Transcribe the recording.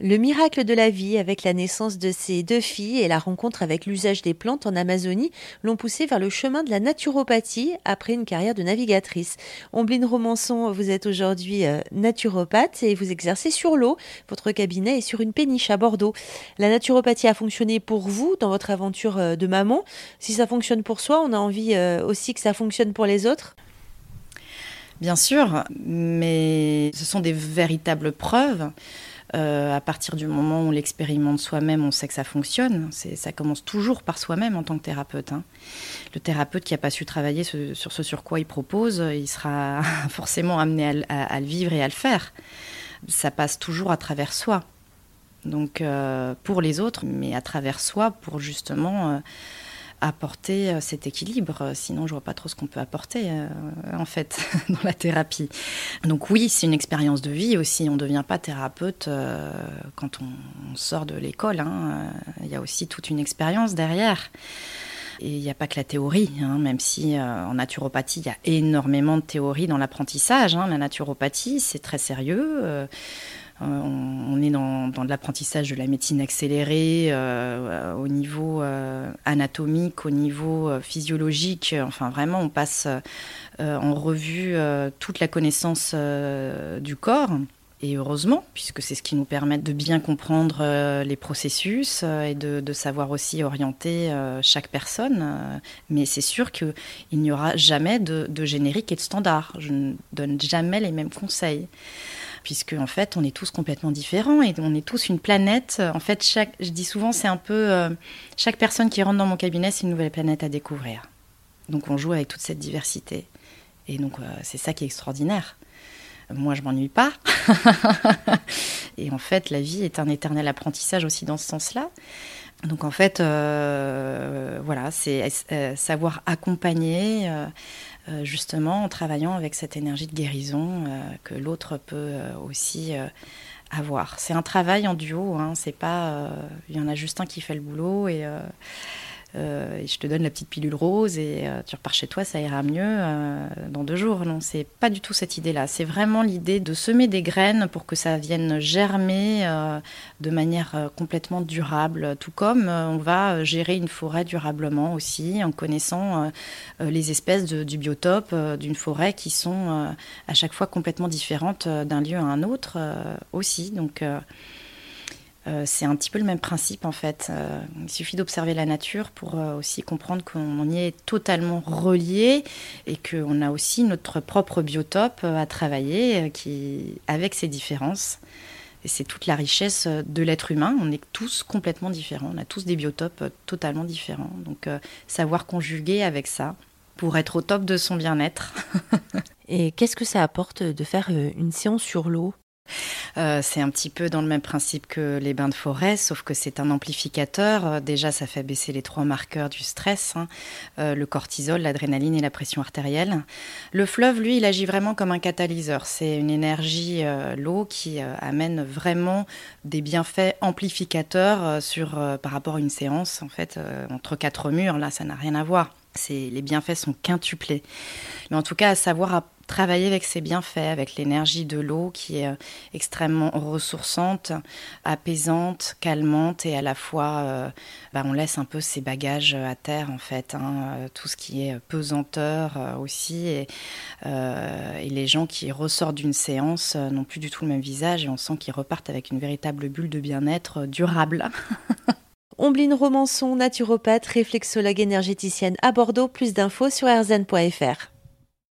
Le miracle de la vie avec la naissance de ses deux filles et la rencontre avec l'usage des plantes en Amazonie l'ont poussée vers le chemin de la naturopathie après une carrière de navigatrice. Ombline Romançon, vous êtes aujourd'hui euh, naturopathe et vous exercez sur l'eau. Votre cabinet est sur une péniche à Bordeaux. La naturopathie a fonctionné pour vous dans votre aventure euh, de maman. Si ça fonctionne pour soi, on a envie euh, aussi que ça fonctionne pour les autres Bien sûr, mais ce sont des véritables preuves. Euh, à partir du moment où on l'expérimente soi-même, on sait que ça fonctionne. Ça commence toujours par soi-même en tant que thérapeute. Hein. Le thérapeute qui n'a pas su travailler sur ce sur quoi il propose, il sera forcément amené à, le vivre et à le faire. Ça passe toujours à travers soi. Donc euh, pour les autres, mais à travers soi pour justement... Euh, apporter euh, cet équilibre. Sinon, je vois pas trop ce qu'on peut apporter euh, en fait dans la thérapie. Donc oui, c'est une expérience de vie aussi. On ne devient pas thérapeute euh, quand on, sort de l'école. Hein. Il y a aussi toute une expérience derrière. Et il n'y a pas que la théorie, hein, même si en naturopathie, il y a énormément de théorie dans l'apprentissage. Hein. La naturopathie, c'est très sérieux. Euh, on, est dans, de l'apprentissage de la médecine accélérée euh, au niveau euh, anatomique, au niveau physiologique. Enfin, vraiment, on passe en revue toute la connaissance du corps. Et heureusement, puisque c'est ce qui nous permet de bien comprendre les processus et de, savoir aussi orienter chaque personne. mais c'est sûr qu'il n'y aura jamais de, générique et de standard. Je ne donne jamais les mêmes conseils puisque en fait on est tous complètement différents et on est tous une planète. En fait, chaque, je dis souvent, c'est un peu euh, chaque personne qui rentre dans mon cabinet, c'est une nouvelle planète à découvrir. Donc on joue avec toute cette diversité, et donc euh, c'est ça qui est extraordinaire. Moi, je m'ennuie pas. et en fait, la vie est un éternel apprentissage aussi dans ce sens-là. Donc en fait, euh, voilà, c'est savoir accompagner, euh, justement en travaillant avec cette énergie de guérison euh, que l'autre peut euh, aussi avoir. C'est un travail en duo, hein, c'est pas, il y en a juste un qui fait le boulot et euh, et je te donne la petite pilule rose et euh, tu repars chez toi, ça ira mieux euh, dans deux jours. Non, c'est pas du tout cette idée-là. C'est vraiment l'idée de semer des graines pour que ça vienne germer de manière complètement durable, tout comme on va gérer une forêt durablement aussi en connaissant les espèces du biotope d'une forêt qui sont à chaque fois complètement différentes d'un lieu à un autre aussi. Donc euh, c'est un petit peu le même principe en fait. Euh, il suffit d'observer la nature pour euh, aussi comprendre qu'on y est totalement relié et qu'on a aussi notre propre biotope à travailler qui, avec ses différences. Et c'est toute la richesse de l'être humain. On est tous complètement différents. On a tous des biotopes totalement différents. Donc savoir conjuguer avec ça pour être au top de son bien-être. et qu'est-ce que ça apporte de faire une séance sur l'eau? Euh, c'est un petit peu dans le même principe que les bains de forêt, sauf que c'est un amplificateur. Euh, déjà, ça fait baisser les trois marqueurs du stress, hein. euh, le cortisol, l'adrénaline et la pression artérielle. Le fleuve, lui, il agit vraiment comme un catalyseur. C'est une énergie, l'eau, qui amène vraiment des bienfaits amplificateurs sur, par rapport à une séance, en fait, entre quatre murs. Là, ça n'a rien à voir. Les bienfaits sont quintuplés. Mais en tout cas, à savoir travailler avec ses bienfaits, avec l'énergie de l'eau qui est euh, extrêmement ressourçante, apaisante, calmante et à la fois, euh, bah, on laisse un peu ses bagages à terre en fait, hein, euh, tout ce qui est pesanteur aussi. Et, et, les gens qui ressortent d'une séance n'ont plus du tout le même visage et on sent qu'ils repartent avec une véritable bulle de bien-être durable. Ombline Romançon, naturopathe, réflexologue énergéticienne à Bordeaux. Plus d'infos sur rzn.fr.